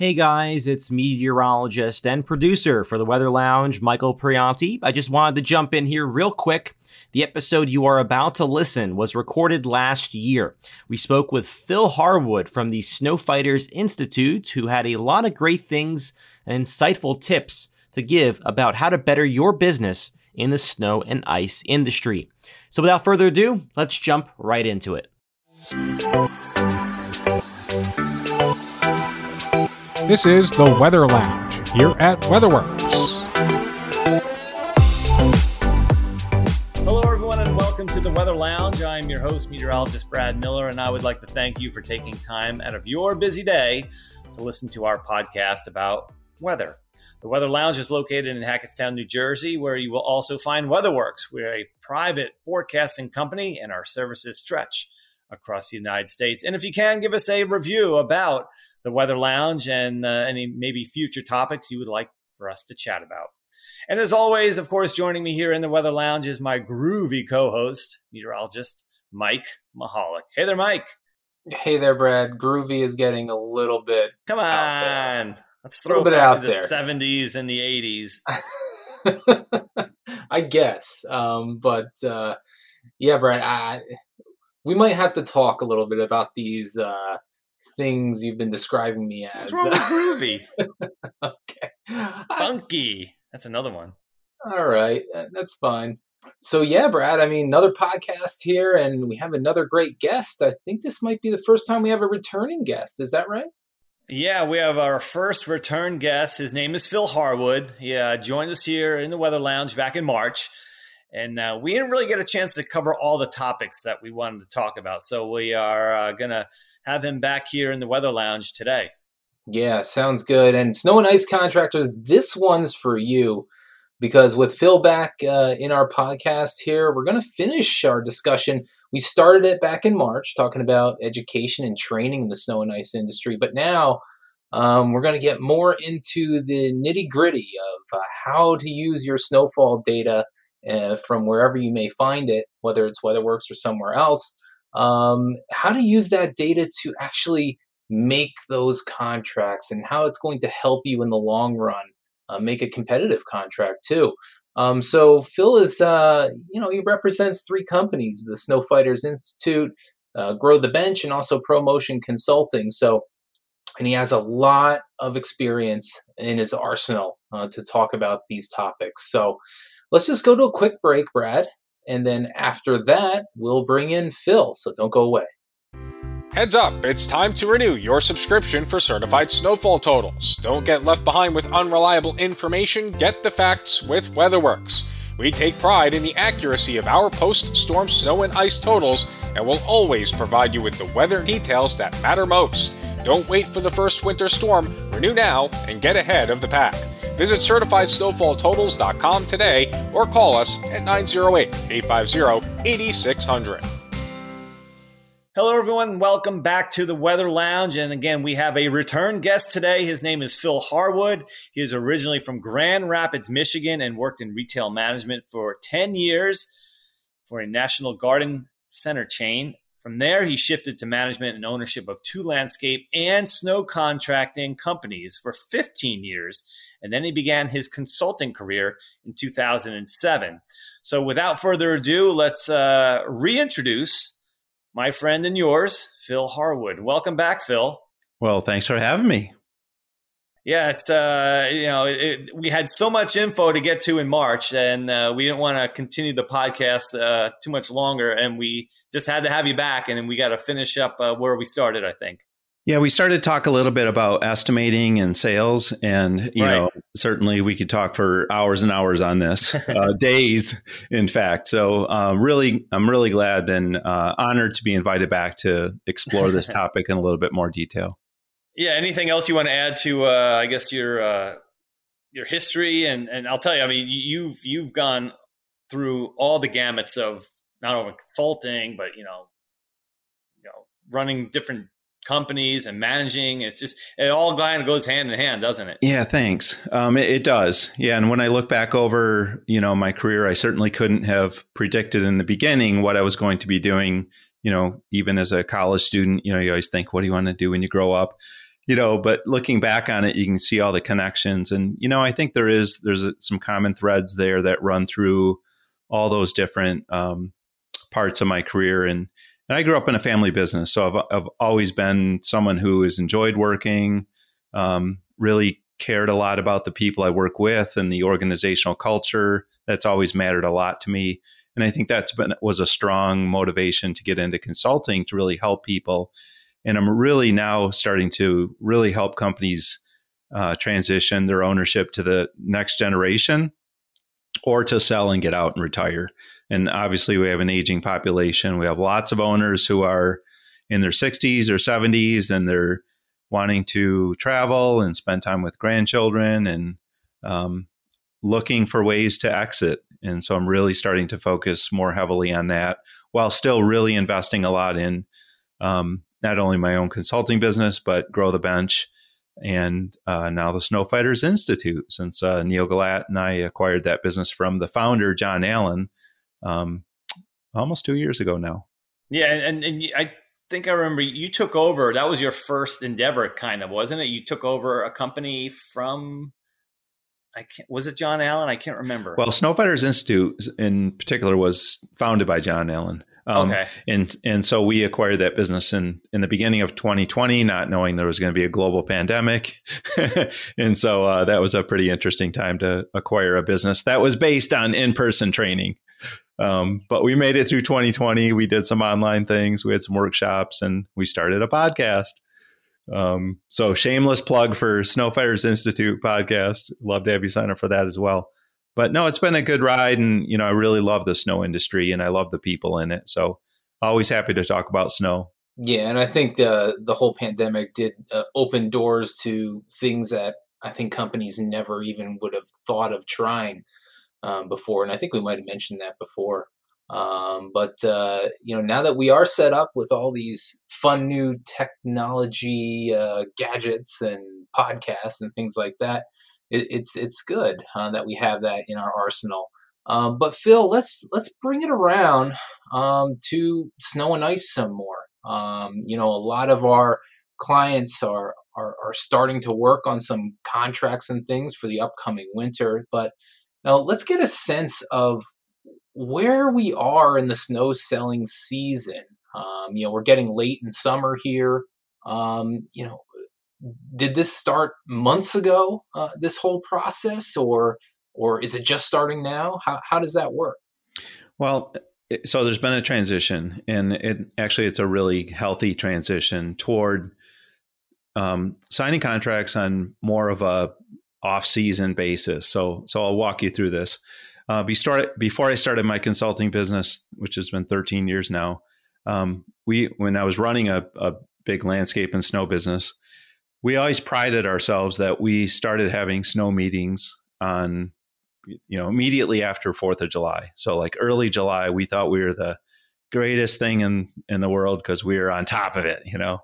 Hey guys, it's meteorologist and producer for the Weather Lounge, Michael Prianti. I just wanted to jump in here real quick. The episode you are about to listen was recorded last year. We spoke with Phil Harwood from the Snowfighters Institute, who had a lot of great things and insightful tips to give about how to better your business in the snow and ice industry. So without further ado, let's jump right into it. This is the Weather Lounge here at WeatherWorks. Hello, everyone, and welcome to the Weather Lounge. I'm your host, meteorologist Brad Miller, and I would like to thank you for taking time out of your busy day to listen to our podcast about weather. The Weather Lounge is located in Hackettstown, New Jersey, where you will also find WeatherWorks. We're a private forecasting company, and our services stretch across the United States. And if you can, give us a review about the Weather Lounge and uh, any maybe future topics you would like for us to chat about. And as always, of course, joining me here in the Weather Lounge is my groovy co host, meteorologist Mike Mahalik. Hey there, Mike. Hey there, Brad. Groovy is getting a little bit. Come on. Let's throw it back to the there. 70s and the 80s. I guess. Um, but uh, yeah, Brad, I, we might have to talk a little bit about these uh, things you've been describing me as. What's wrong with groovy? okay. Funky. That's another one. All right. That's fine. So, yeah, Brad, I mean, another podcast here, and we have another great guest. I think this might be the first time we have a returning guest. Is that right? Yeah, we have our first return guest. His name is Phil Harwood. He uh, joined us here in the Weather Lounge back in March. And uh, we didn't really get a chance to cover all the topics that we wanted to talk about. So we are uh, going to have him back here in the Weather Lounge today. Yeah, sounds good. And snow and ice contractors, this one's for you because with Phil back uh, in our podcast here, we're going to finish our discussion. We started it back in March talking about education and training in the snow and ice industry, but now um, we're going to get more into the nitty gritty of uh, how to use your snowfall data uh, from wherever you may find it, whether it's WeatherWorks or somewhere else um, how to use that data to actually make those contracts and how it's going to help you in the long run uh, make a competitive contract too. Um, so Phil is, uh, you know, he represents three companies: the Snowfighters Institute, uh, Grow the Bench, and also ProMotion Consulting. So, and he has a lot of experience in his arsenal uh, to talk about these topics. So, let's just go to a quick break, Brad, and then after that, we'll bring in Phil. So don't go away. Heads up, it's time to renew your subscription for certified snowfall totals. Don't get left behind with unreliable information, get the facts with WeatherWorks. We take pride in the accuracy of our post storm snow and ice totals and will always provide you with the weather details that matter most. Don't wait for the first winter storm, renew now and get ahead of the pack. Visit CertifiedSnowfallTotals.com today or call us at 908 850 8600. Hello, everyone. Welcome back to the Weather Lounge. And again, we have a return guest today. His name is Phil Harwood. He is originally from Grand Rapids, Michigan, and worked in retail management for 10 years for a National Garden Center chain. From there, he shifted to management and ownership of two landscape and snow contracting companies for 15 years. And then he began his consulting career in 2007. So, without further ado, let's uh, reintroduce my friend and yours, Phil Harwood. Welcome back, Phil. Well, thanks for having me. Yeah, it's uh, you know, it, we had so much info to get to in March, and uh, we didn't want to continue the podcast uh, too much longer, and we just had to have you back, and we got to finish up uh, where we started. I think. Yeah, we started to talk a little bit about estimating and sales, and you right. know, certainly we could talk for hours and hours on this, uh, days, in fact. So, uh, really, I'm really glad and uh, honored to be invited back to explore this topic in a little bit more detail. Yeah. Anything else you want to add to, uh, I guess your uh, your history and and I'll tell you, I mean, you've you've gone through all the gamuts of not only consulting, but you know, you know, running different companies and managing. It's just it all kind of goes hand in hand, doesn't it? Yeah, thanks. Um, it, it, does. Yeah, and when I look back over, you know, my career, I certainly couldn't have predicted in the beginning what I was going to be doing. You know, even as a college student, you know, you always think, what do you want to do when you grow up? you know, but looking back on it, you can see all the connections, and you know, I think there is there's some common threads there that run through all those different um, parts of my career, and and I grew up in a family business, so I've I've always been someone who has enjoyed working, um, really cared a lot about the people I work with and the organizational culture. That's always mattered a lot to me. And I think that's been was a strong motivation to get into consulting to really help people. And I'm really now starting to really help companies uh, transition their ownership to the next generation or to sell and get out and retire. And obviously, we have an aging population. We have lots of owners who are in their 60s or 70s and they're wanting to travel and spend time with grandchildren and um, looking for ways to exit. And so I'm really starting to focus more heavily on that while still really investing a lot in um, not only my own consulting business, but Grow the Bench and uh, now the Snowfighters Institute. Since uh, Neil Galat and I acquired that business from the founder, John Allen, um, almost two years ago now. Yeah, and, and I think I remember you took over. That was your first endeavor, kind of, wasn't it? You took over a company from. I can't. Was it John Allen? I can't remember. Well, Snowfighters Institute, in particular, was founded by John Allen. Um, okay. And and so we acquired that business in in the beginning of 2020, not knowing there was going to be a global pandemic, and so uh, that was a pretty interesting time to acquire a business that was based on in person training. Um, but we made it through 2020. We did some online things, we had some workshops, and we started a podcast. Um, so shameless plug for Snowfighters Institute podcast. Love to have you sign up for that as well. But no, it's been a good ride, and you know I really love the snow industry, and I love the people in it. So always happy to talk about snow. Yeah, and I think the the whole pandemic did uh, open doors to things that I think companies never even would have thought of trying um, before, and I think we might have mentioned that before. Um, but uh, you know, now that we are set up with all these fun new technology uh, gadgets and podcasts and things like that, it, it's it's good uh, that we have that in our arsenal. Um, but Phil, let's let's bring it around um, to snow and ice some more. Um, you know, a lot of our clients are, are are starting to work on some contracts and things for the upcoming winter, but now, let's get a sense of where we are in the snow selling season. Um, you know, we're getting late in summer here. Um, you know, did this start months ago? Uh, this whole process, or or is it just starting now? How how does that work? Well, so there's been a transition, and it actually it's a really healthy transition toward um, signing contracts on more of a off-season basis. So so I'll walk you through this. Uh, before I started my consulting business, which has been 13 years now, um, we when I was running a, a big landscape and snow business, we always prided ourselves that we started having snow meetings on you know immediately after Fourth of July. So like early July, we thought we were the greatest thing in in the world because we were on top of it, you know.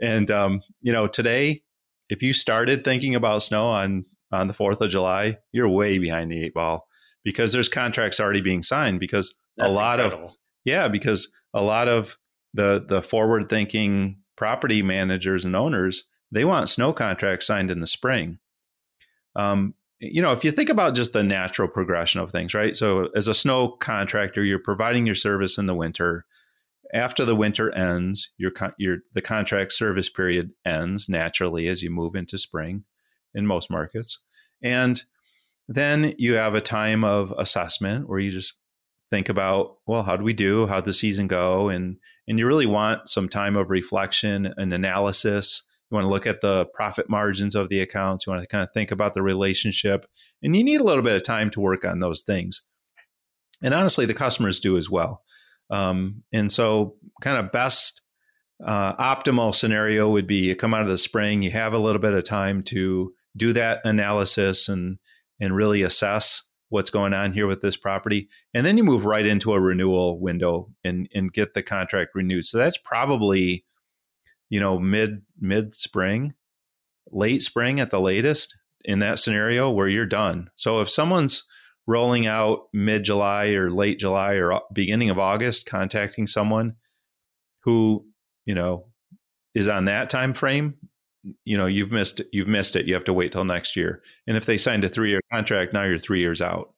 And um, you know today, if you started thinking about snow on on the 4th of July, you're way behind the eight ball because there's contracts already being signed because That's a lot incredible. of yeah, because a lot of the the forward thinking property managers and owners, they want snow contracts signed in the spring. Um, you know, if you think about just the natural progression of things, right? So, as a snow contractor, you're providing your service in the winter. After the winter ends, your your the contract service period ends naturally as you move into spring in most markets. And then you have a time of assessment where you just think about, well, how do we do? How'd the season go? And and you really want some time of reflection and analysis. You want to look at the profit margins of the accounts. You want to kind of think about the relationship. And you need a little bit of time to work on those things. And honestly, the customers do as well. Um, and so, kind of best uh, optimal scenario would be you come out of the spring, you have a little bit of time to do that analysis and and really assess what's going on here with this property. And then you move right into a renewal window and and get the contract renewed. So that's probably you know mid mid spring late spring at the latest in that scenario where you're done. So if someone's rolling out mid July or late July or beginning of August contacting someone who you know is on that time frame you know you've missed you've missed it. You have to wait till next year. And if they signed a three year contract, now you're three years out.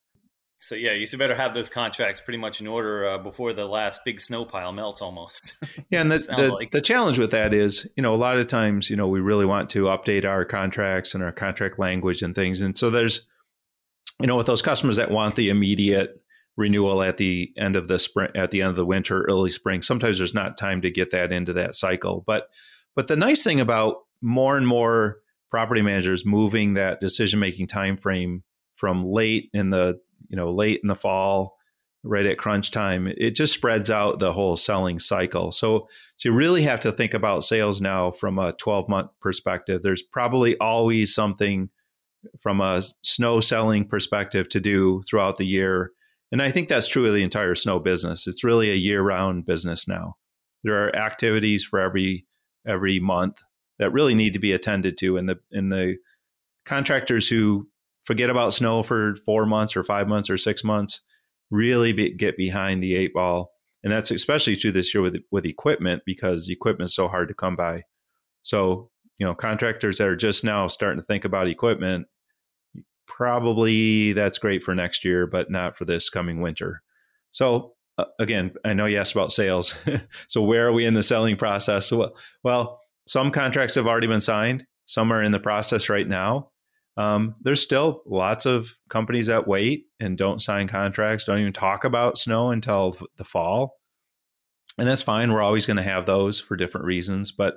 So yeah, you should better have those contracts pretty much in order uh, before the last big snow pile melts almost. yeah, and the the, like. the challenge with that is, you know, a lot of times, you know, we really want to update our contracts and our contract language and things, and so there's, you know, with those customers that want the immediate renewal at the end of the spring, at the end of the winter, early spring. Sometimes there's not time to get that into that cycle, but but the nice thing about more and more property managers moving that decision making time frame from late in the you know late in the fall right at crunch time it just spreads out the whole selling cycle. So so you really have to think about sales now from a 12 month perspective. There's probably always something from a snow selling perspective to do throughout the year. And i think that's true of the entire snow business. It's really a year round business now. There are activities for every every month that really need to be attended to and the in the contractors who forget about snow for four months or five months or six months, really be, get behind the eight ball. And that's especially true this year with with equipment because equipment is so hard to come by. So, you know, contractors that are just now starting to think about equipment, probably that's great for next year, but not for this coming winter. So, uh, again, I know you asked about sales. so, where are we in the selling process? So, well, some contracts have already been signed. Some are in the process right now um, there's still lots of companies that wait and don't sign contracts, don't even talk about snow until the fall. And that's fine. We're always going to have those for different reasons. But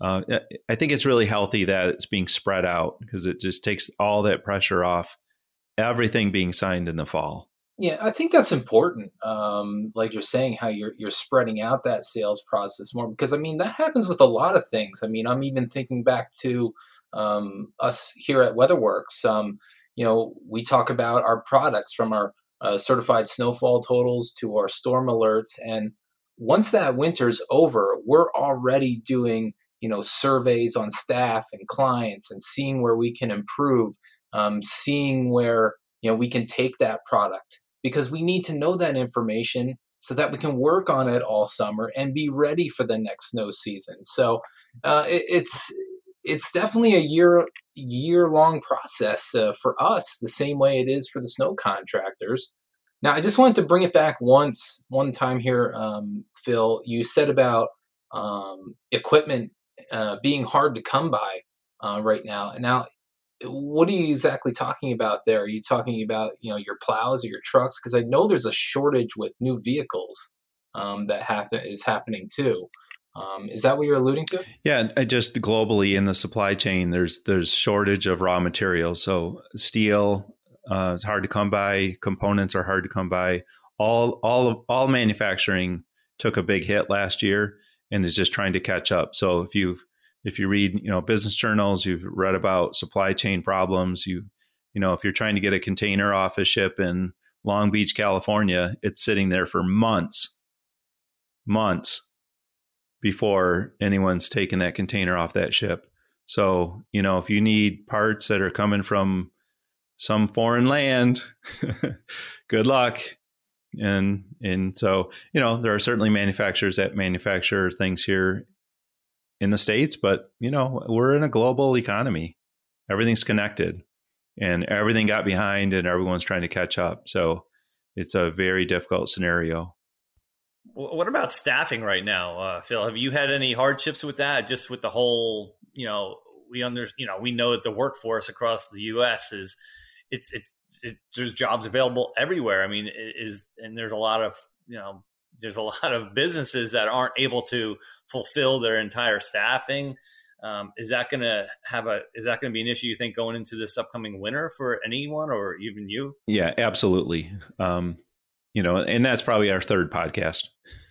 uh, I think it's really healthy that it's being spread out because it just takes all that pressure off everything being signed in the fall. Yeah, I think that's important. Um, like you're saying, how you're you're spreading out that sales process more because I mean that happens with a lot of things. I mean, I'm even thinking back to um, us here at WeatherWorks. Um, you know, we talk about our products from our uh, certified snowfall totals to our storm alerts, and once that winter's over, we're already doing you know surveys on staff and clients and seeing where we can improve, um, seeing where you know we can take that product because we need to know that information so that we can work on it all summer and be ready for the next snow season. So uh, it, it's it's definitely a year year long process uh, for us, the same way it is for the snow contractors. Now, I just wanted to bring it back once, one time here, um, Phil. You said about um, equipment uh, being hard to come by uh, right now. Now, what are you exactly talking about there? Are you talking about you know your plows or your trucks? Because I know there's a shortage with new vehicles um, that happen is happening too. Um, is that what you're alluding to? Yeah, just globally in the supply chain, there's there's shortage of raw materials. So steel uh, is hard to come by. Components are hard to come by. All all of all manufacturing took a big hit last year and is just trying to catch up. So if you've if you read you know business journals, you've read about supply chain problems. You you know if you're trying to get a container off a ship in Long Beach, California, it's sitting there for months, months before anyone's taken that container off that ship. So, you know, if you need parts that are coming from some foreign land, good luck. And and so, you know, there are certainly manufacturers that manufacture things here in the states, but you know, we're in a global economy. Everything's connected and everything got behind and everyone's trying to catch up. So, it's a very difficult scenario. What about staffing right now, uh, Phil? Have you had any hardships with that? Just with the whole, you know, we under, you know, we know that the workforce across the U.S. is, it's, it, it, there's jobs available everywhere. I mean, is and there's a lot of, you know, there's a lot of businesses that aren't able to fulfill their entire staffing. Um, is that going to have a is that going to be an issue you think going into this upcoming winter for anyone or even you? Yeah, absolutely. Um, you know, and that's probably our third podcast.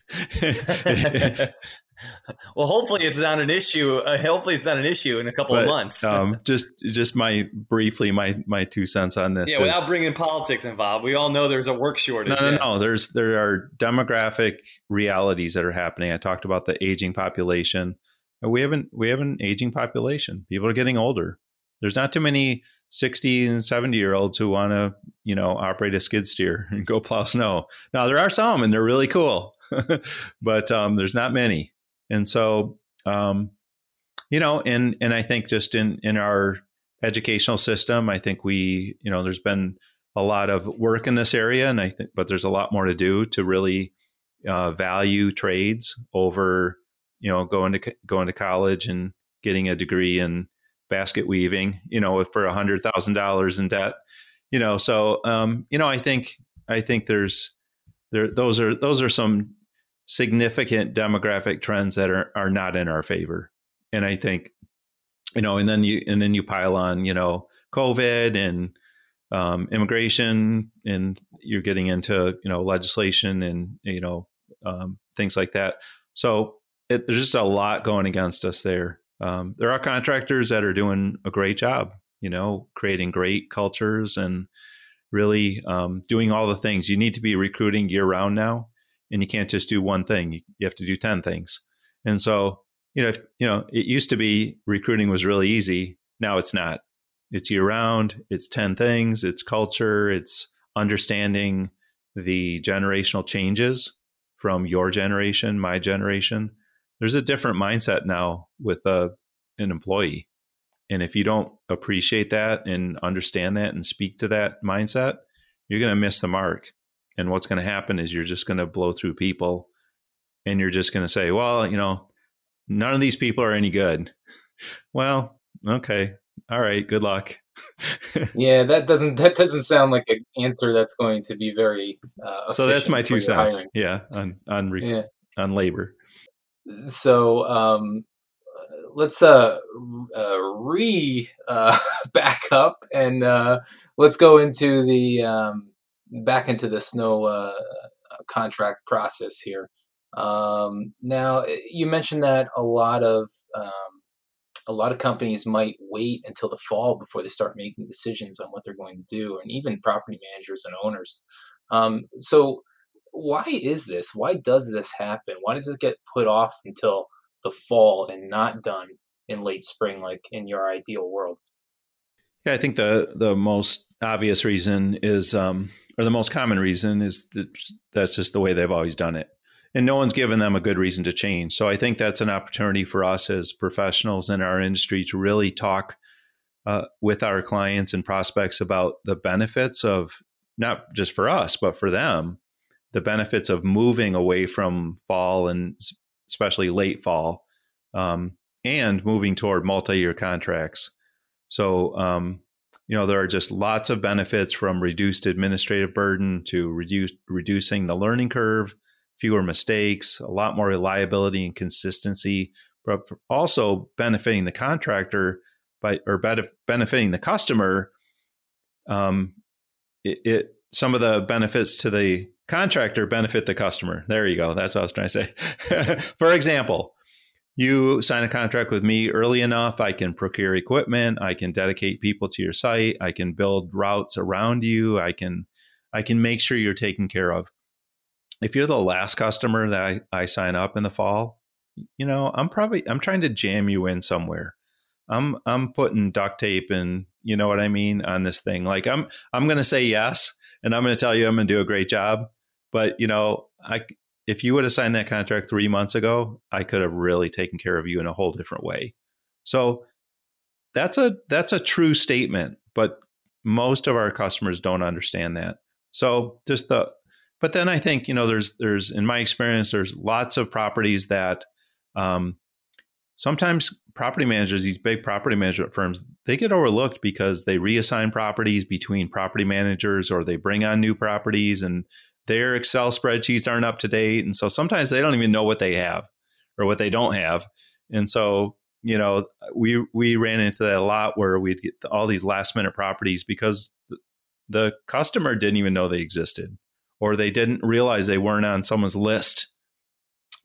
well, hopefully it's not an issue. Uh, hopefully it's not an issue in a couple but, of months. um, just, just my briefly my my two cents on this. Yeah, is, without bringing politics involved, we all know there's a work shortage. No, no, no. There's there are demographic realities that are happening. I talked about the aging population. We haven't we have an aging population. People are getting older. There's not too many 60 and 70 year olds who want to, you know, operate a skid steer and go plow snow. Now there are some and they're really cool, but um, there's not many. And so, um, you know, and and I think just in in our educational system, I think we, you know, there's been a lot of work in this area, and I think, but there's a lot more to do to really uh, value trades over, you know, going to going to college and getting a degree in basket weaving, you know, for a hundred thousand dollars in debt, you know. So, um, you know, I think I think there's there those are those are some significant demographic trends that are are not in our favor, and I think, you know, and then you and then you pile on, you know, COVID and um, immigration, and you're getting into you know legislation and you know um, things like that. So it, there's just a lot going against us there. Um, there are contractors that are doing a great job, you know, creating great cultures and really um, doing all the things. You need to be recruiting year round now, and you can't just do one thing. You, you have to do ten things. And so, you know, if, you know, it used to be recruiting was really easy. Now it's not. It's year round. It's ten things. It's culture. It's understanding the generational changes from your generation, my generation. There's a different mindset now with a, uh, an employee. And if you don't appreciate that and understand that and speak to that mindset, you're going to miss the mark. And what's going to happen is you're just going to blow through people and you're just going to say, well, you know, none of these people are any good. well, okay. All right. Good luck. yeah, that doesn't that doesn't sound like an answer that's going to be very. Uh, so that's my two cents. Hiring. Yeah, on on re- yeah. on labor. So um, let's uh, uh re uh, back up and uh, let's go into the um, back into the snow uh, contract process here. Um, now eh, you mentioned that a lot of um, a lot of companies might wait until the fall before they start making decisions on what they're going to do, and even property managers and owners. Um, so why is this? Why does this happen? Why does it get put off until the fall and not done in late spring, like in your ideal world? Yeah, I think the the most obvious reason is, um, or the most common reason is that that's just the way they've always done it, and no one's given them a good reason to change. So I think that's an opportunity for us as professionals in our industry to really talk uh, with our clients and prospects about the benefits of not just for us but for them the benefits of moving away from fall and especially late fall um, and moving toward multi-year contracts so um, you know there are just lots of benefits from reduced administrative burden to reduce reducing the learning curve fewer mistakes a lot more reliability and consistency but also benefiting the contractor by or benefiting the customer um, it, it some of the benefits to the contractor benefit the customer. There you go. That's what I was trying to say. For example, you sign a contract with me early enough, I can procure equipment, I can dedicate people to your site, I can build routes around you, I can I can make sure you're taken care of. If you're the last customer that I, I sign up in the fall, you know, I'm probably I'm trying to jam you in somewhere. I'm I'm putting duct tape and you know what I mean on this thing. Like I'm I'm to say yes and I'm to tell you I'm to do a great job but you know, I if you would have signed that contract three months ago, I could have really taken care of you in a whole different way. So that's a that's a true statement, but most of our customers don't understand that. So just the but then I think you know there's there's in my experience there's lots of properties that um, sometimes property managers these big property management firms they get overlooked because they reassign properties between property managers or they bring on new properties and their Excel spreadsheets aren't up to date. And so sometimes they don't even know what they have or what they don't have. And so, you know, we we ran into that a lot where we'd get all these last minute properties because the customer didn't even know they existed or they didn't realize they weren't on someone's list.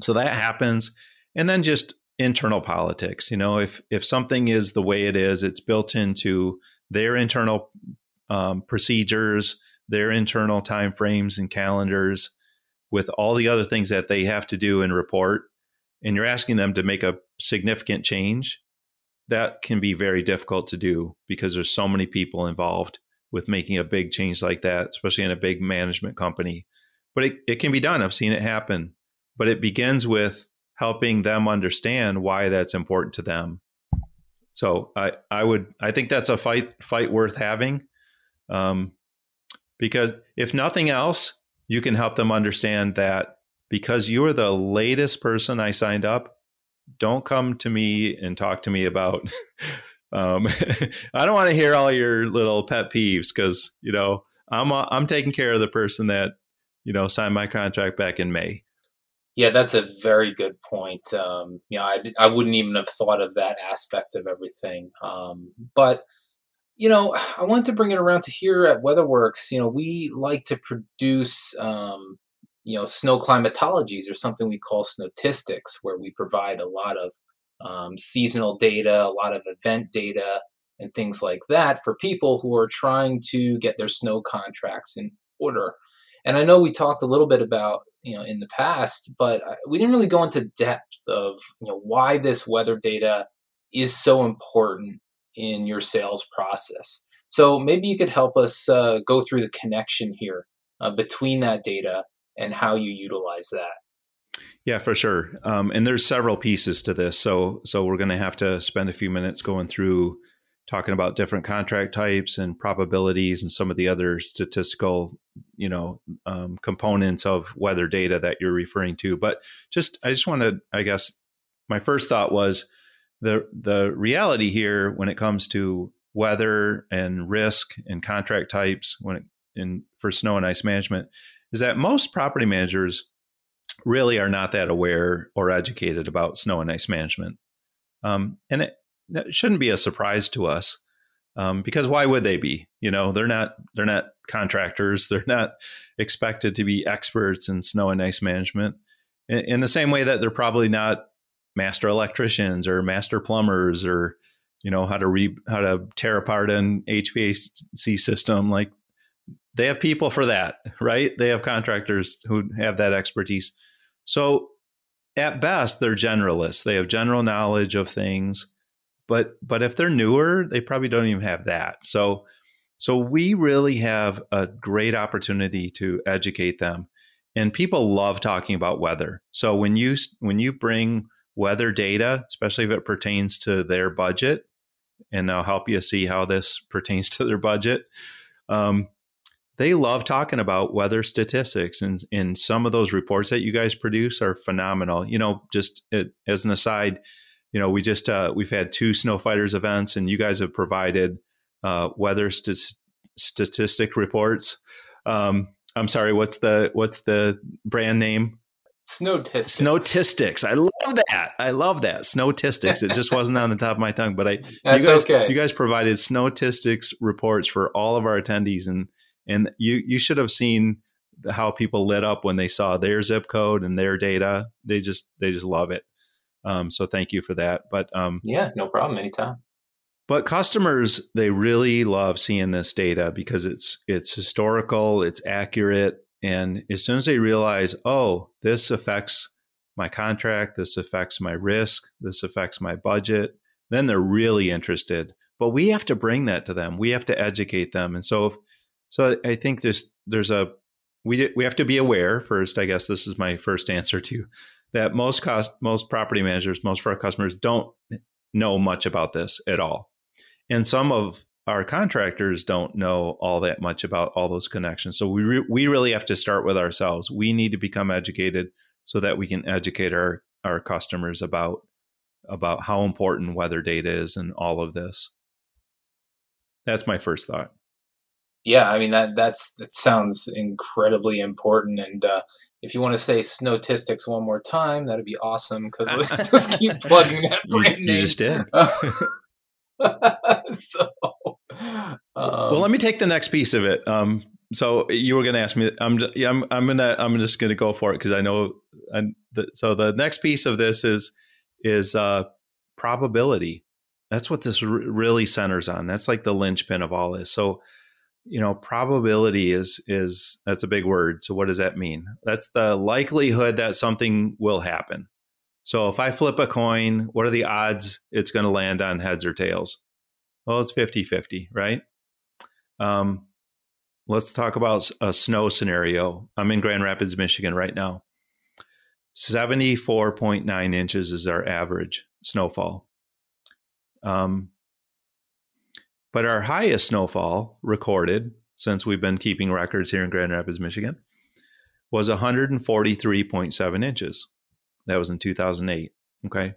So that happens. And then just internal politics, you know, if if something is the way it is, it's built into their internal um, procedures their internal timeframes and calendars with all the other things that they have to do and report, and you're asking them to make a significant change, that can be very difficult to do because there's so many people involved with making a big change like that, especially in a big management company. But it, it can be done. I've seen it happen. But it begins with helping them understand why that's important to them So I, I would I think that's a fight fight worth having, um, because if nothing else, you can help them understand that because you are the latest person I signed up, don't come to me and talk to me about. um, I don't want to hear all your little pet peeves because you know I'm uh, I'm taking care of the person that you know signed my contract back in May. Yeah, that's a very good point. Um, know, I, I wouldn't even have thought of that aspect of everything. Um, but, you know, I want to bring it around to here at WeatherWorks. You know, we like to produce, um, you know, snow climatologies or something we call snowtistics, where we provide a lot of um, seasonal data, a lot of event data, and things like that for people who are trying to get their snow contracts in order. And I know we talked a little bit about you know in the past, but we didn't really go into depth of you know why this weather data is so important in your sales process. So maybe you could help us uh, go through the connection here uh, between that data and how you utilize that. Yeah, for sure. Um, and there's several pieces to this, so so we're going to have to spend a few minutes going through talking about different contract types and probabilities and some of the other statistical you know um, components of weather data that you're referring to but just i just want to i guess my first thought was the the reality here when it comes to weather and risk and contract types when it, in for snow and ice management is that most property managers really are not that aware or educated about snow and ice management. Um, and it, that shouldn't be a surprise to us um, because why would they be? You know they're not they're not contractors. They're not expected to be experts in snow and ice management in, in the same way that they're probably not master electricians or master plumbers or you know how to re how to tear apart an HVAC system like they have people for that right they have contractors who have that expertise so at best they're generalists they have general knowledge of things but but if they're newer, they probably don't even have that. So so we really have a great opportunity to educate them. And people love talking about weather. So when you when you bring weather data, especially if it pertains to their budget, and I'll help you see how this pertains to their budget. Um, they love talking about weather statistics, and, and some of those reports that you guys produce are phenomenal. You know, just it, as an aside, you know, we just uh, we've had two snow fighters events, and you guys have provided uh, weather st- statistic reports. Um, I'm sorry, what's the what's the brand name? Snowtistics. Snowtistics. I love that. I love that. Snowtistics. It just wasn't on the top of my tongue, but I That's you guys okay. you guys provided snowtistics reports for all of our attendees and and you you should have seen how people lit up when they saw their zip code and their data. They just they just love it. Um, so thank you for that. But um, yeah, no problem. Anytime. But customers, they really love seeing this data because it's it's historical, it's accurate, and as soon as they realize, oh, this affects my contract, this affects my risk, this affects my budget, then they're really interested. But we have to bring that to them. We have to educate them, and so, if, so I think there's a we we have to be aware first. I guess this is my first answer to that most cost most property managers, most of our customers don't know much about this at all. And some of our contractors don't know all that much about all those connections. So we re- we really have to start with ourselves. We need to become educated so that we can educate our our customers about about how important weather data is and all of this. That's my first thought yeah, I mean that that's that sounds incredibly important. And uh, if you want to say snowtistics one more time, that'd be awesome because just keep plugging that brand you, name. You just did. so, um, well, let me take the next piece of it. Um, so you were going to ask me. I'm yeah, I'm I'm gonna I'm just going to go for it because I know. And so the next piece of this is is uh, probability. That's what this r- really centers on. That's like the linchpin of all this. So you know probability is is that's a big word so what does that mean that's the likelihood that something will happen so if i flip a coin what are the odds it's going to land on heads or tails well it's 50-50 right um, let's talk about a snow scenario i'm in grand rapids michigan right now 74.9 inches is our average snowfall Um, but our highest snowfall recorded since we've been keeping records here in Grand Rapids, Michigan, was 143.7 inches. That was in 2008. Okay.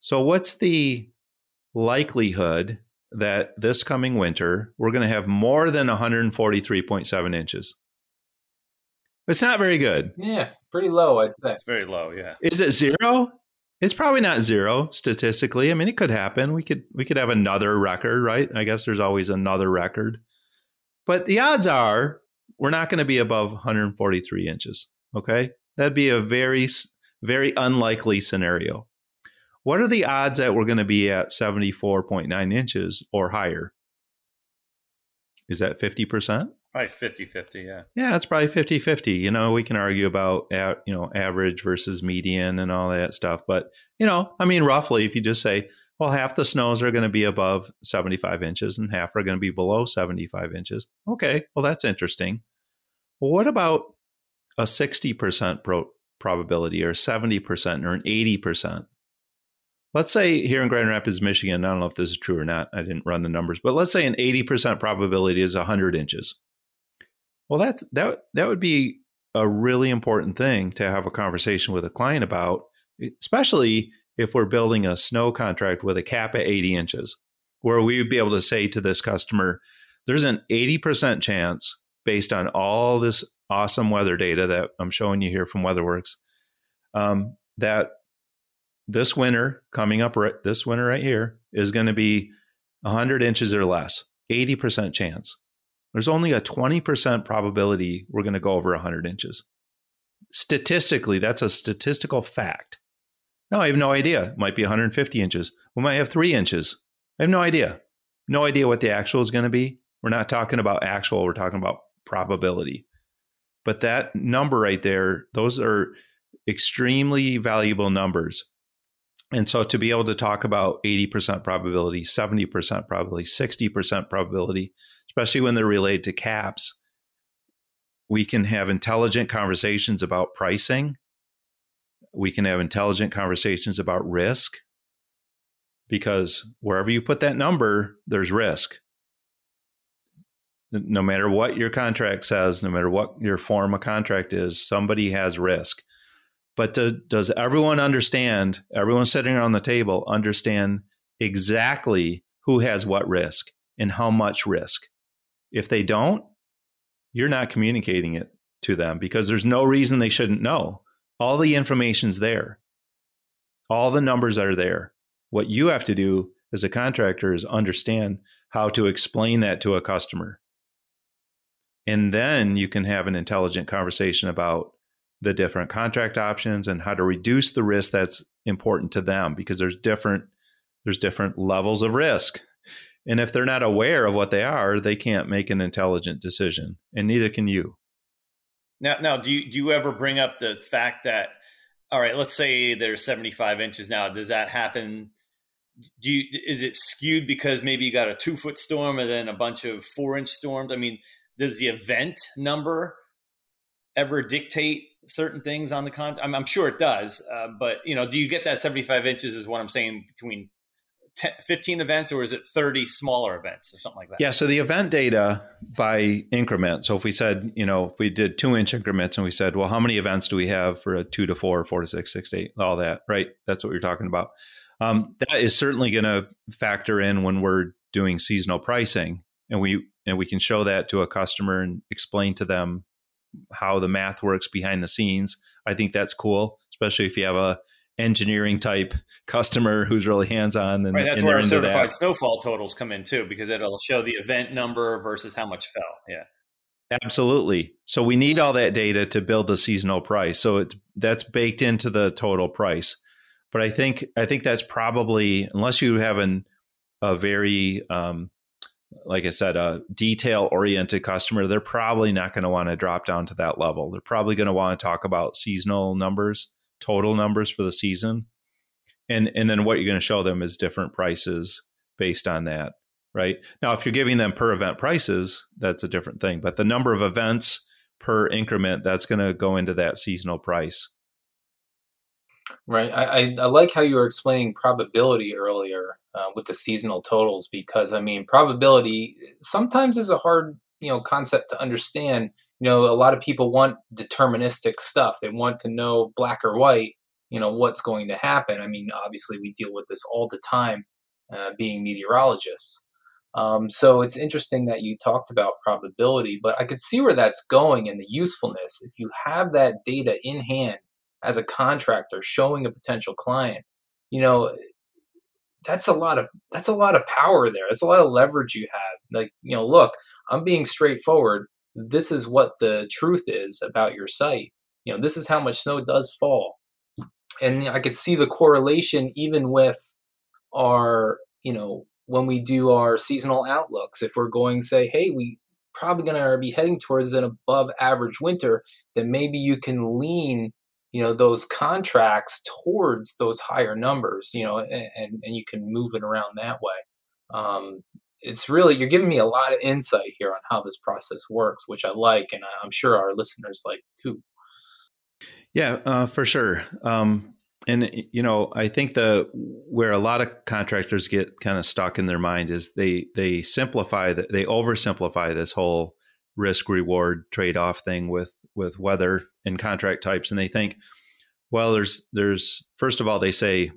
So, what's the likelihood that this coming winter we're going to have more than 143.7 inches? It's not very good. Yeah, pretty low, I'd say. It's very low, yeah. Is it zero? It's probably not zero statistically. I mean, it could happen. We could we could have another record, right? I guess there's always another record. But the odds are we're not going to be above 143 inches. Okay. That'd be a very, very unlikely scenario. What are the odds that we're going to be at 74.9 inches or higher? Is that 50%? Probably 50 50, yeah. Yeah, it's probably 50 50. You know, we can argue about, you know, average versus median and all that stuff. But, you know, I mean, roughly, if you just say, well, half the snows are going to be above 75 inches and half are going to be below 75 inches. Okay, well, that's interesting. Well, what about a 60% pro- probability or 70% or an 80%? Let's say here in Grand Rapids, Michigan, I don't know if this is true or not. I didn't run the numbers, but let's say an 80% probability is 100 inches. Well, that's that that would be a really important thing to have a conversation with a client about, especially if we're building a snow contract with a cap at 80 inches, where we would be able to say to this customer, there's an 80% chance based on all this awesome weather data that I'm showing you here from WeatherWorks, um, that this winter coming up right this winter right here is going to be 100 inches or less, 80% chance. There's only a 20% probability we're going to go over 100 inches. Statistically, that's a statistical fact. No, I have no idea. It might be 150 inches. We might have three inches. I have no idea. No idea what the actual is going to be. We're not talking about actual, we're talking about probability. But that number right there, those are extremely valuable numbers. And so to be able to talk about 80% probability, 70% probability, 60% probability, especially when they're related to caps, we can have intelligent conversations about pricing we can have intelligent conversations about risk because wherever you put that number, there's risk. No matter what your contract says, no matter what your form of contract is, somebody has risk. But do, does everyone understand, everyone sitting around the table understand exactly who has what risk and how much risk? If they don't, you're not communicating it to them because there's no reason they shouldn't know. All the information's there. All the numbers are there. What you have to do as a contractor is understand how to explain that to a customer. And then you can have an intelligent conversation about the different contract options and how to reduce the risk that's important to them because there's different there's different levels of risk. And if they're not aware of what they are, they can't make an intelligent decision, and neither can you. Now, now, do you do you ever bring up the fact that, all right, let's say there's 75 inches now. Does that happen? Do you is it skewed because maybe you got a two foot storm and then a bunch of four inch storms? I mean, does the event number ever dictate certain things on the contract? I'm, I'm, sure it does, uh, but you know, do you get that 75 inches? Is what I'm saying between 10, 15 events or is it 30 smaller events or something like that? Yeah. So the event data by increment. So if we said, you know, if we did two inch increments and we said, well, how many events do we have for a two to four, four to six, six to eight, all that, right? That's what you're talking about. Um, that is certainly going to factor in when we're doing seasonal pricing and we and we can show that to a customer and explain to them how the math works behind the scenes. I think that's cool, especially if you have a engineering type customer who's really hands on. And right, that's and where our certified that. snowfall totals come in too, because it'll show the event number versus how much fell. Yeah. Absolutely. So we need all that data to build the seasonal price. So it's that's baked into the total price. But I think I think that's probably unless you have an a very um, like I said, a detail oriented customer, they're probably not going to want to drop down to that level. They're probably going to want to talk about seasonal numbers total numbers for the season. And and then what you're going to show them is different prices based on that, right? Now, if you're giving them per event prices, that's a different thing. But the number of events per increment, that's going to go into that seasonal price. Right. I, I, I like how you were explaining probability earlier uh, with the seasonal totals because I mean probability sometimes is a hard you know concept to understand. You know, a lot of people want deterministic stuff. They want to know black or white. You know what's going to happen. I mean, obviously we deal with this all the time, uh, being meteorologists. Um, so it's interesting that you talked about probability, but I could see where that's going and the usefulness. If you have that data in hand as a contractor showing a potential client, you know, that's a lot of that's a lot of power there. It's a lot of leverage you have. Like, you know, look, I'm being straightforward. This is what the truth is about your site. You know, this is how much snow does fall. And I could see the correlation even with our, you know, when we do our seasonal outlooks. If we're going say, hey, we probably going to be heading towards an above average winter, then maybe you can lean you know those contracts towards those higher numbers you know and and you can move it around that way. Um, it's really you're giving me a lot of insight here on how this process works which i like and i'm sure our listeners like too. Yeah uh, for sure. Um, and you know i think the where a lot of contractors get kind of stuck in their mind is they they simplify that they oversimplify this whole risk reward trade off thing with with weather and contract types, and they think, well, there's there's first of all they say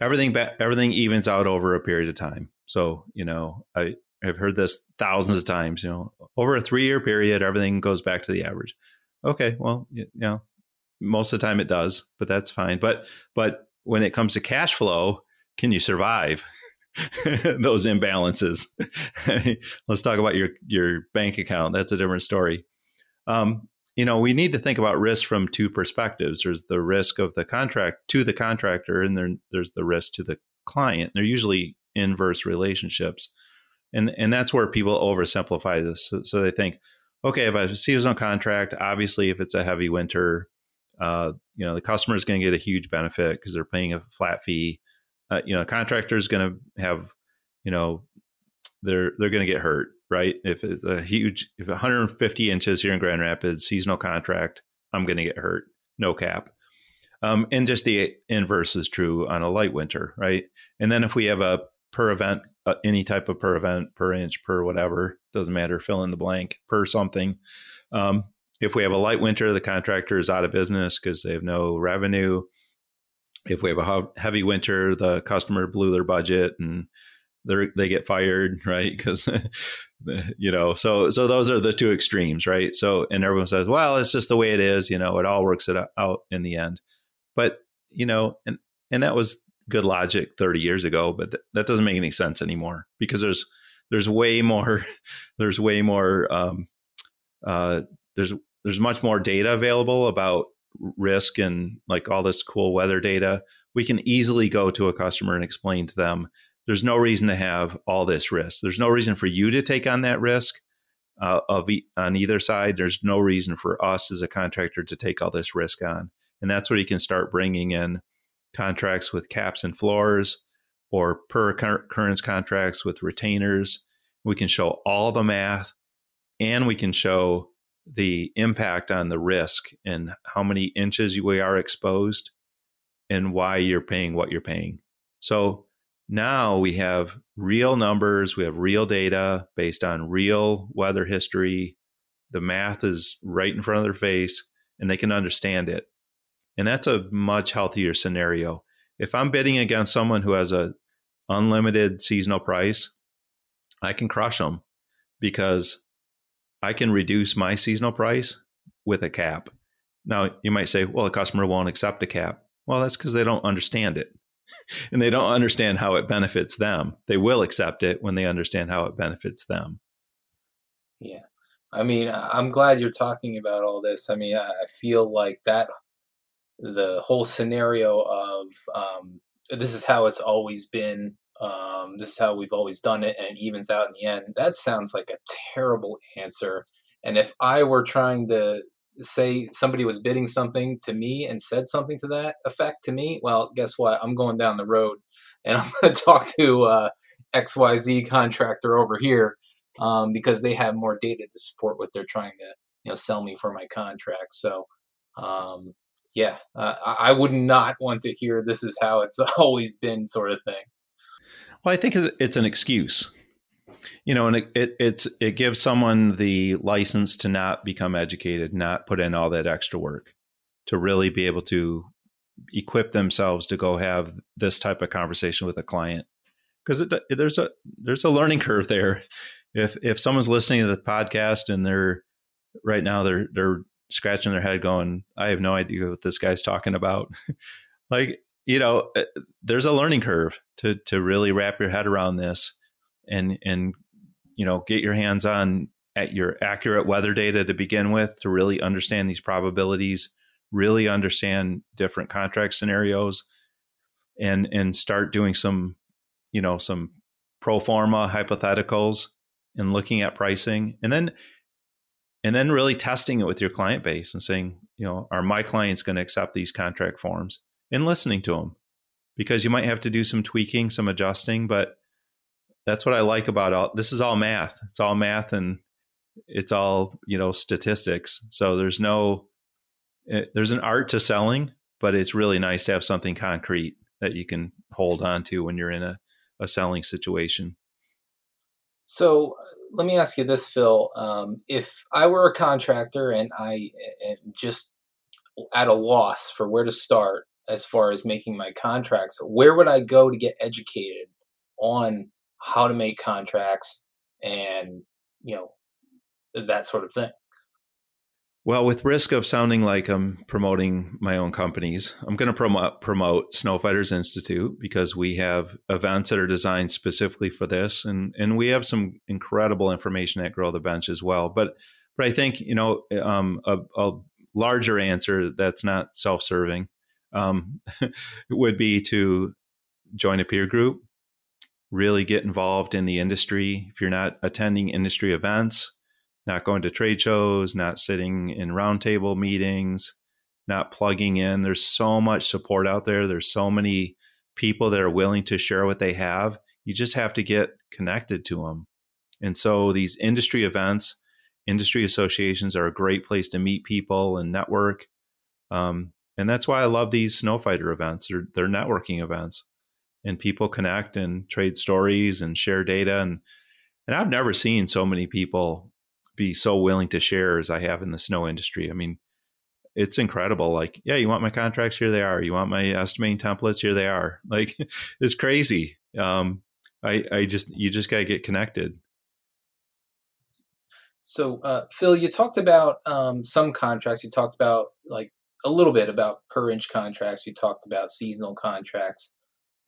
everything ba- everything evens out over a period of time. So you know I have heard this thousands of times. You know, over a three year period, everything goes back to the average. Okay, well, you know, most of the time it does, but that's fine. But but when it comes to cash flow, can you survive? those imbalances. Let's talk about your your bank account. That's a different story. Um, you know, we need to think about risk from two perspectives. There's the risk of the contract to the contractor, and then there's the risk to the client. They're usually inverse relationships, and and that's where people oversimplify this. So, so they think, okay, if I have a seasonal contract, obviously, if it's a heavy winter, uh, you know, the customer is going to get a huge benefit because they're paying a flat fee. Uh, you know, contractor is going to have, you know, they're they're going to get hurt right? If it's a huge, if 150 inches here in Grand Rapids, seasonal contract, I'm going to get hurt, no cap. Um, and just the inverse is true on a light winter, right? And then if we have a per event, uh, any type of per event, per inch, per whatever, doesn't matter, fill in the blank, per something. Um, if we have a light winter, the contractor is out of business because they have no revenue. If we have a heavy winter, the customer blew their budget and they they get fired, right? Because you know, so so those are the two extremes, right? So and everyone says, well, it's just the way it is, you know, it all works it out in the end. But you know, and and that was good logic 30 years ago, but th- that doesn't make any sense anymore because there's there's way more there's way more um, uh, there's there's much more data available about risk and like all this cool weather data. We can easily go to a customer and explain to them there's no reason to have all this risk. There's no reason for you to take on that risk uh, of e- on either side. There's no reason for us as a contractor to take all this risk on, and that's where you can start bringing in contracts with caps and floors or per occurrence contracts with retainers. We can show all the math, and we can show the impact on the risk and how many inches we are exposed and why you're paying what you're paying. So now we have real numbers, we have real data based on real weather history. The math is right in front of their face and they can understand it. And that's a much healthier scenario. If I'm bidding against someone who has a unlimited seasonal price, I can crush them because I can reduce my seasonal price with a cap. Now, you might say, well, a customer won't accept a cap. Well, that's because they don't understand it. and they don't understand how it benefits them. They will accept it when they understand how it benefits them. Yeah. I mean, I'm glad you're talking about all this. I mean, I feel like that the whole scenario of um, this is how it's always been, um, this is how we've always done it, and it evens out in the end. That sounds like a terrible answer. And if I were trying to say somebody was bidding something to me and said something to that effect to me, well, guess what? I'm going down the road and I'm going to talk to uh, XYZ contractor over here um, because they have more data to support what they're trying to you know sell me for my contract. So um, yeah, uh, I would not want to hear this is how it's always been sort of thing. Well, I think it's an excuse. You know, and it, it it's it gives someone the license to not become educated, not put in all that extra work, to really be able to equip themselves to go have this type of conversation with a client because there's a there's a learning curve there. If if someone's listening to the podcast and they're right now they're they're scratching their head going, I have no idea what this guy's talking about. like you know, uh, there's a learning curve to to really wrap your head around this and and you know get your hands on at your accurate weather data to begin with to really understand these probabilities really understand different contract scenarios and and start doing some you know some pro forma hypotheticals and looking at pricing and then and then really testing it with your client base and saying you know are my clients going to accept these contract forms? and listening to them because you might have to do some tweaking some adjusting but that's what i like about all this is all math it's all math and it's all you know statistics so there's no it, eh, there's an art to selling, but it's really nice to have something concrete that you can hold on to when you're in a, a selling situation. So let me ask you this, Phil. Um, if I were a contractor and I am just at a loss for where to start as far as making my contracts, where would I go to get educated on how to make contracts and you know that sort of thing? Well, with risk of sounding like I'm promoting my own companies, I'm going to promote promote Snowfighters Institute because we have events that are designed specifically for this, and and we have some incredible information at Grow the Bench as well. But but I think you know um, a, a, larger answer that's not self-serving um, would be to join a peer group, really get involved in the industry. If you're not attending industry events not going to trade shows, not sitting in roundtable meetings, not plugging in. There's so much support out there. There's so many people that are willing to share what they have. You just have to get connected to them. And so these industry events, industry associations are a great place to meet people and network. Um, and that's why I love these Snowfighter events. They're, they're networking events, and people connect and trade stories and share data. and And I've never seen so many people be so willing to share as I have in the snow industry. I mean, it's incredible. Like, yeah, you want my contracts? Here they are. You want my estimating templates? Here they are. Like, it's crazy. Um, I, I just, you just got to get connected. So, uh, Phil, you talked about um, some contracts. You talked about like a little bit about per inch contracts. You talked about seasonal contracts.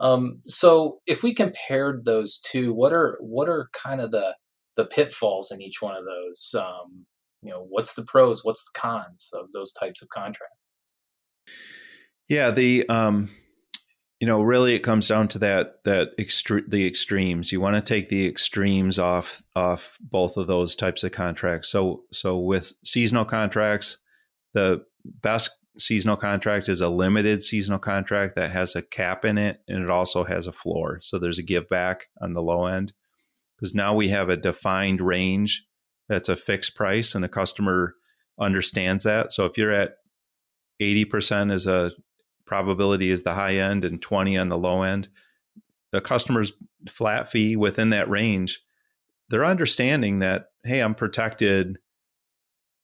Um, so, if we compared those two, what are what are kind of the the pitfalls in each one of those. Um, you know, what's the pros, what's the cons of those types of contracts? Yeah, the um, you know, really it comes down to that that extre- the extremes. You want to take the extremes off off both of those types of contracts. So so with seasonal contracts, the best seasonal contract is a limited seasonal contract that has a cap in it and it also has a floor. So there's a give back on the low end because now we have a defined range that's a fixed price and the customer understands that. So if you're at 80% as a probability is the high end and 20 on the low end, the customer's flat fee within that range, they're understanding that, hey, I'm protected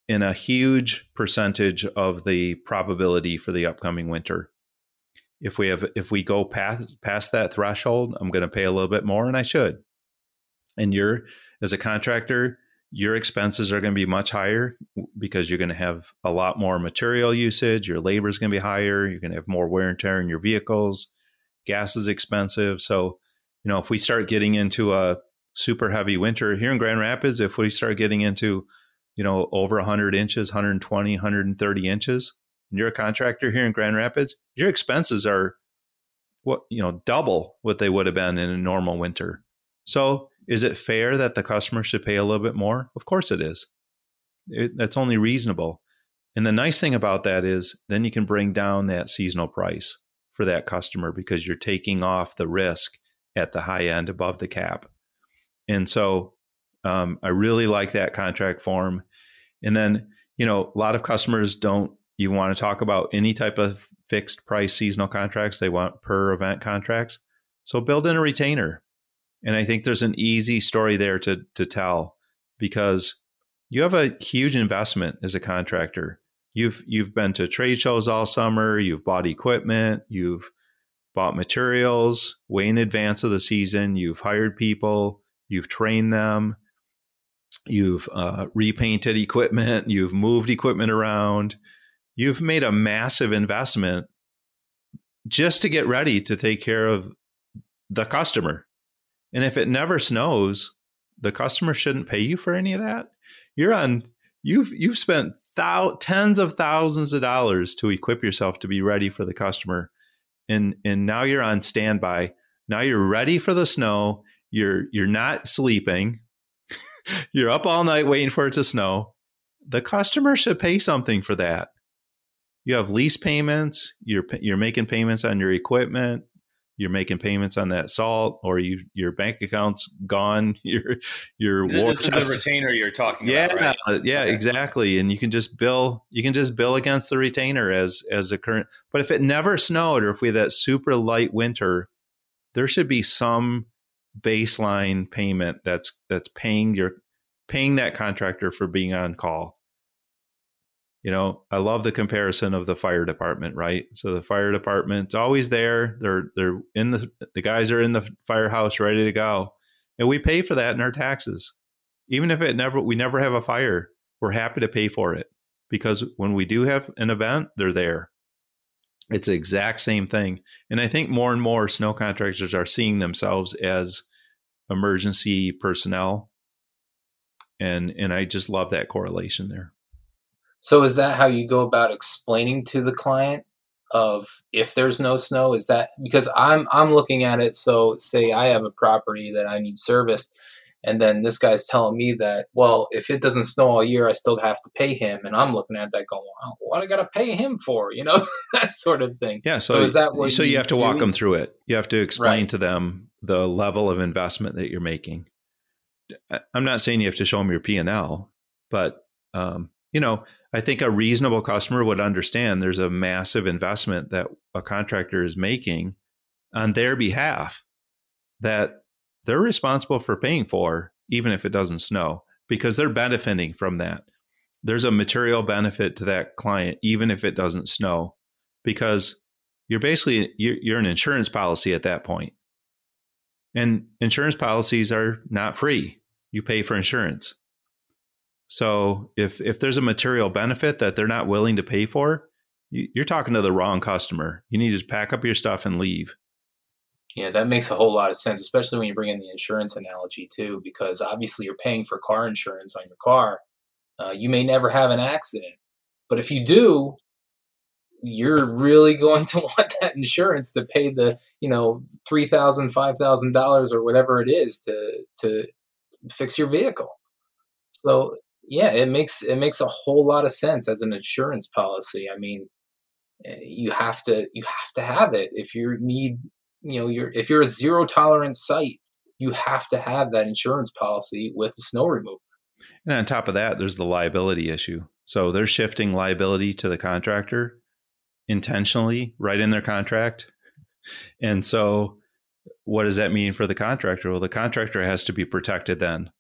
in a huge percentage of the probability for the upcoming winter. If we have if we go past past that threshold, I'm going to pay a little bit more and I should and you're as a contractor your expenses are going to be much higher because you're going to have a lot more material usage your labor is going to be higher you're going to have more wear and tear in your vehicles gas is expensive so you know if we start getting into a super heavy winter here in grand rapids if we start getting into you know over 100 inches 120 130 inches and you're a contractor here in grand rapids your expenses are what you know double what they would have been in a normal winter so is it fair that the customer should pay a little bit more? Of course it is. It, that's only reasonable. And the nice thing about that is then you can bring down that seasonal price for that customer because you're taking off the risk at the high end above the cap. And so um, I really like that contract form. And then, you know, a lot of customers don't even want to talk about any type of fixed price seasonal contracts. They want per event contracts. So build in a retainer And I think there's an easy story there to to tell because you have a huge investment as a contractor. You've you've been to trade shows all summer, you've bought equipment, you've bought materials way in advance of the season, you've hired people, you've trained them, you've uh, repainted equipment, you've moved equipment around, you've made a massive investment just to get ready to take care of the customer. And if it never snows, the customer shouldn't pay you for any of that. You're on you've you've spent thou, tens of thousands of dollars to equip yourself to be ready for the customer. And and now you're on standby. Now you're ready for the snow. You're you're not sleeping. You're up all night waiting for it to snow. The customer should pay something for that. You have lease payments, you're you're making payments on your equipment, you're making payments on that salt or you your bank account's gone your your this, this is the retainer you're talking yeah, about right? yeah okay. exactly and you can just bill you can just bill against the retainer as as a current but if it never snowed or if we had that super light winter there should be some baseline payment that's that's paying your paying that contractor for being on call you know, I love the comparison of the fire department, right? So the fire department's always there. They're they're in the the guys are in the firehouse ready to go. And we pay for that in our taxes. Even if it never we never have a fire, we're happy to pay for it because when we do have an event, they're there. It's the exact same thing. And I think more and more snow contractors are seeing themselves as emergency personnel. And and I just love that correlation there. So is that how you go about explaining to the client of if there's no snow? Is that because I'm I'm looking at it so say I have a property that I need serviced and then this guy's telling me that well if it doesn't snow all year I still have to pay him and I'm looking at that going what I got to pay him for you know that sort of thing. Yeah, so, so is that what so you, you have to walk them through it. You have to explain right. to them the level of investment that you're making. I'm not saying you have to show them your P&L, but um, you know, I think a reasonable customer would understand there's a massive investment that a contractor is making on their behalf that they're responsible for paying for, even if it doesn't snow, because they're benefiting from that. There's a material benefit to that client, even if it doesn't snow, because you're basically you're an insurance policy at that point. And insurance policies are not free. You pay for insurance. So if if there's a material benefit that they're not willing to pay for, you're talking to the wrong customer. You need to pack up your stuff and leave. Yeah, that makes a whole lot of sense, especially when you bring in the insurance analogy too, because obviously you're paying for car insurance on your car. Uh, you may never have an accident, but if you do, you're really going to want that insurance to pay the you know three thousand, five thousand dollars or whatever it is to to fix your vehicle. So yeah, it makes it makes a whole lot of sense as an insurance policy. I mean, eh, you have to you have to have it if you need you know you're if you're a zero tolerance site, you have to have that insurance policy with the snow removal. And on top of that, there's the liability issue. So they're shifting liability to the contractor intentionally right in their contract. And so what does that mean for the contractor? Well, the contractor has to be protected then.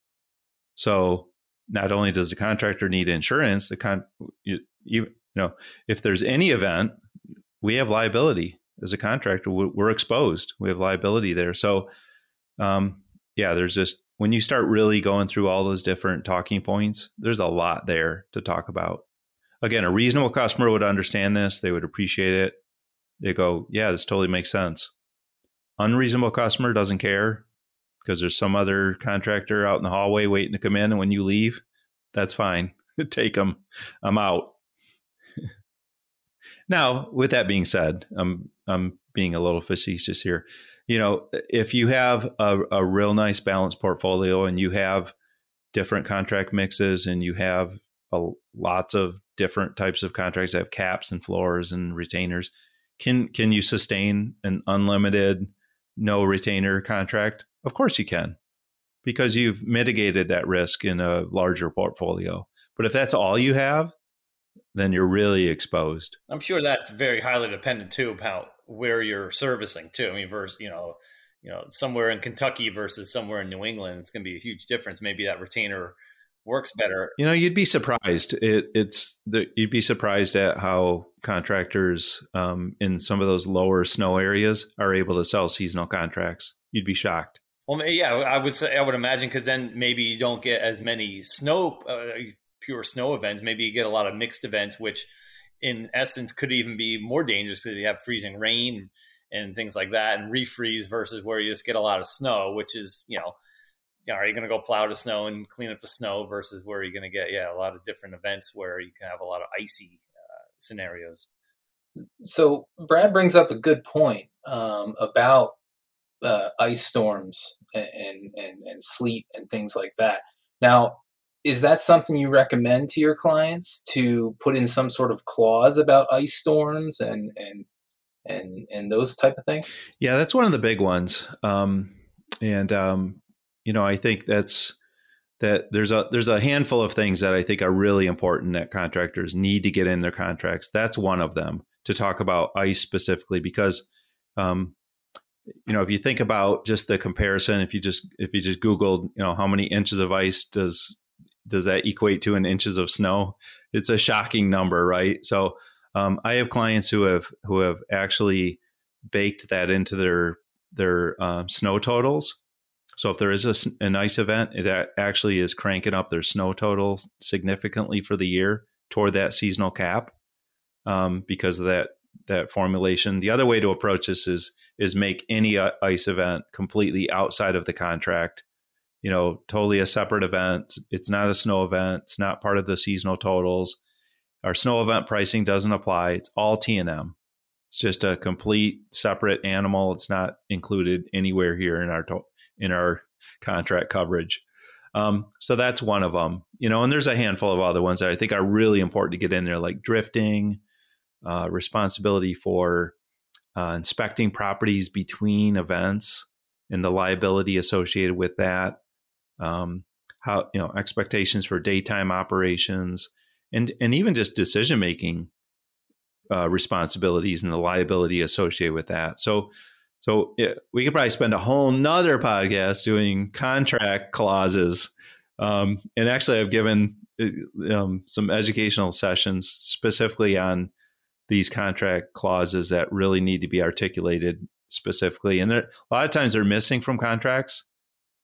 So not only does the contractor need insurance, the con you, you, know if there's any event, we have liability as a contractor. We're exposed. We have liability there. So, um, yeah, there's just when you start really going through all those different talking points, there's a lot there to talk about. Again, a reasonable customer would understand this. They would appreciate it. They go, yeah, this totally makes sense. Unreasonable customer doesn't care because there's some other contractor out in the hallway waiting to come in. And when you leave, that's fine. Take them. I'm out. Now, with that being said, I'm I'm being a little facetious here. You know, if you have a, a real nice balanced portfolio and you have different contract mixes and you have a, lots of different types of contracts that have caps and floors and retainers, can can you sustain an unlimited no retainer contract? Of course you can, because you've mitigated that risk in a larger portfolio. But if that's all you have, then you're really exposed. I'm sure that's very highly dependent too about where you're servicing too. I mean, versus you know, you know, somewhere in Kentucky versus somewhere in New England, it's going to be a huge difference. Maybe that retainer works better. You know, you'd be surprised. It, it's the, you'd be surprised at how contractors um, in some of those lower snow areas are able to sell seasonal contracts. You'd be shocked. Well, yeah, I would say I would imagine because then maybe you don't get as many snow, uh, pure snow events. Maybe you get a lot of mixed events, which in essence could even be more dangerous because you have freezing rain and things like that, and refreeze versus where you just get a lot of snow, which is you know, you know are you going to go plow the snow and clean up the snow versus where you're going to get yeah a lot of different events where you can have a lot of icy uh, scenarios. So Brad brings up a good point um, about uh, ice storms and, and, and sleet and things like that. Now, is that something you recommend to your clients to put in some sort of clause about ice storms and and and and those type of things? Yeah, that's one of the big ones. Um, and um, you know, I think that's that there's a there's a handful of things that I think are really important that contractors need to get in their contracts. That's one of them to talk about ice specifically because um, you know if you think about just the comparison if you just if you just googled you know how many inches of ice does does that equate to in inches of snow? It's a shocking number right? So um, i have clients who have who have actually baked that into their their um, snow totals. So if there is a, an ice event it actually is cranking up their snow total significantly for the year toward that seasonal cap um, because of that that formulation. The other way to approach this is is make any uh, ice event completely outside of the contract. You know, totally a separate event. It's not a snow event. It's not part of the seasonal totals. Our snow event pricing doesn't apply. It's all T and M. It's just a complete separate animal. It's not included anywhere here in our to- in our contract coverage. Um, so that's one of them. You know, and there's a handful of other ones that I think are really important to get in there, like drifting, uh, responsibility for uh, inspecting properties between events and the liability associated with that. Um, how you know expectations for daytime operations and and even just decision making uh, responsibilities and the liability associated with that. So so yeah, we could probably spend a whole nother podcast doing contract clauses. Um, and actually, I've given uh, um, some educational sessions specifically on these contract clauses that really need to be articulated specifically. And a lot of times they're missing from contracts.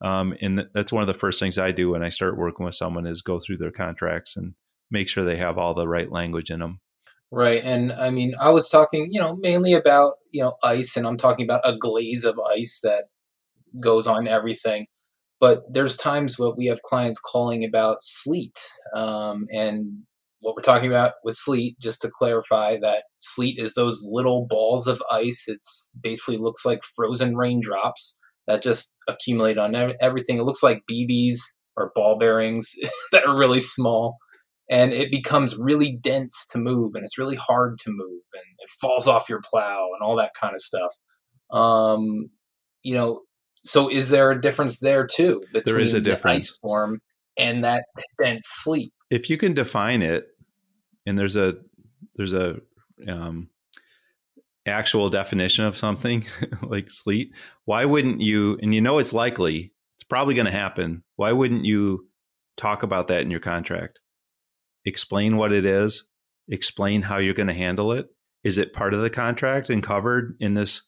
Um, and that's one of the first things I do when I start working with someone is go through their contracts and make sure they have all the right language in them. Right. And I mean, I was talking, you know, mainly about, you know, ice, and I'm talking about a glaze of ice that goes on everything. But there's times what we have clients calling about sleet. Um, and what we're talking about with sleet, just to clarify that sleet is those little balls of ice. It's basically looks like frozen raindrops that just accumulate on everything. It looks like BBs or ball bearings that are really small. And it becomes really dense to move and it's really hard to move and it falls off your plow and all that kind of stuff. Um, you know, so is there a difference there too? Between there is a difference. ice form and that dense sleet? if you can define it and there's a there's a um, actual definition of something like sleet why wouldn't you and you know it's likely it's probably going to happen why wouldn't you talk about that in your contract? Explain what it is explain how you're going to handle it. Is it part of the contract and covered in this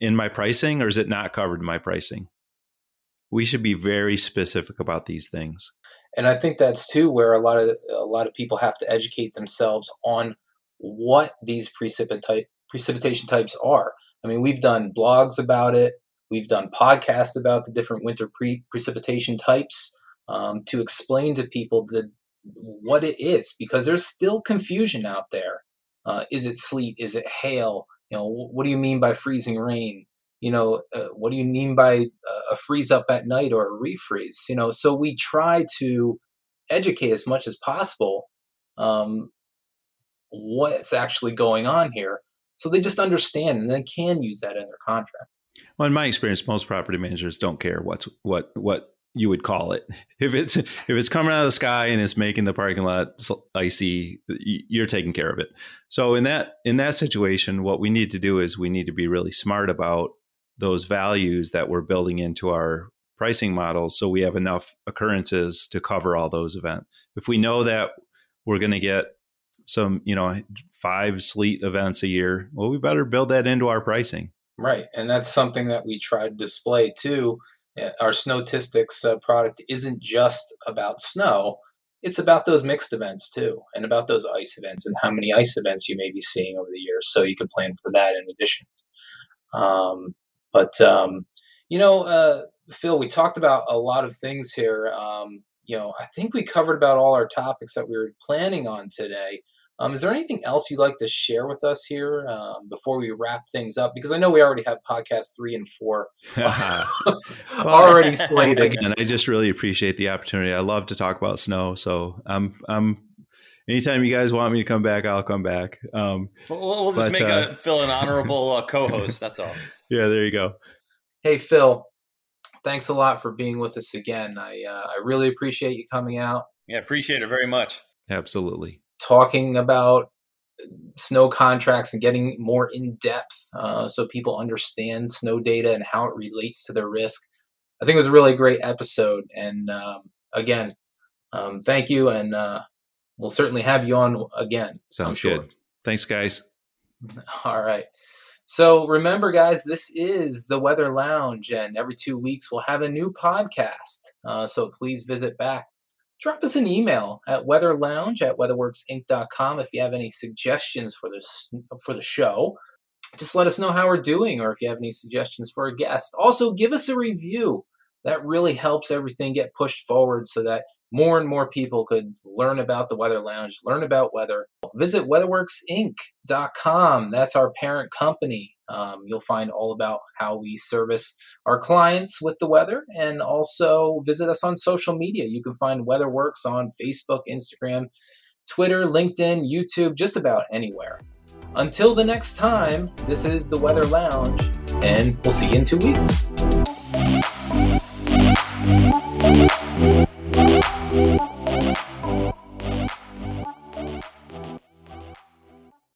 in my pricing or is it not covered in my pricing? We should be very specific about these things. And i think that's too where a lot of a lot of people have to educate themselves on what these precipitate precipitation types are. I mean we've done blogs about it. We've done podcasts about the different winter pre- precipitation types um, to explain to people the what it is because there's still confusion out there. Uh, is it sleet? Is it hail? You know what do you mean by freezing rain? You know uh, what do you mean by a freeze up at night or a refreeze? You know so we try to educate as much as possible um, what's actually going on here so they just understand and they can use that in their contract. Well in my experience most property managers don't care what's what what you would call it. If it's if it's coming out of the sky and it's making the parking lot icy you're taking care of it. So in that in that situation what we need to do is we need to be really smart about those values that we're building into our pricing models so we have enough occurrences to cover all those events. If we know that we're going to get some, you know, five sleet events a year, well, we better build that into our pricing. Right. And that's something that we try to display too. Uh, our Snowtistics uh, product isn't just about snow, it's about those mixed events too, and about those ice events and how many ice events you may be seeing over the years. So you can plan for that in addition. Um, but, um, you know, uh, Phil, we talked about a lot of things here. Um, you know, I think we covered about all our topics that we were planning on today. Um, is there anything else you'd like to share with us here um, before we wrap things up? Because I know we already have podcast three and four already slated. Again, I just really appreciate the opportunity. I love to talk about snow, so I'm I'm. Anytime you guys want me to come back, I'll come back. Um, we'll, we'll just but, make uh, a Phil an honorable uh, co-host. That's all. Yeah, there you go. Hey Phil, thanks a lot for being with us again. I uh, I really appreciate you coming out. Yeah, appreciate it very much. Absolutely. Talking about snow contracts and getting more in depth uh, so people understand snow data and how it relates to their risk. I think it was a really great episode. And um, again, um, thank you. And uh, we'll certainly have you on again. Sounds sure. good. Thanks, guys. All right. So remember, guys, this is the Weather Lounge, and every two weeks we'll have a new podcast. Uh, so please visit back. Drop us an email at weatherlounge at weatherworksinc.com if you have any suggestions for this for the show. Just let us know how we're doing, or if you have any suggestions for a guest. Also, give us a review. That really helps everything get pushed forward so that more and more people could learn about the Weather Lounge, learn about weather. Visit weatherworksinc.com. That's our parent company. Um, you'll find all about how we service our clients with the weather and also visit us on social media. You can find WeatherWorks on Facebook, Instagram, Twitter, LinkedIn, YouTube, just about anywhere. Until the next time, this is the Weather Lounge, and we'll see you in two weeks.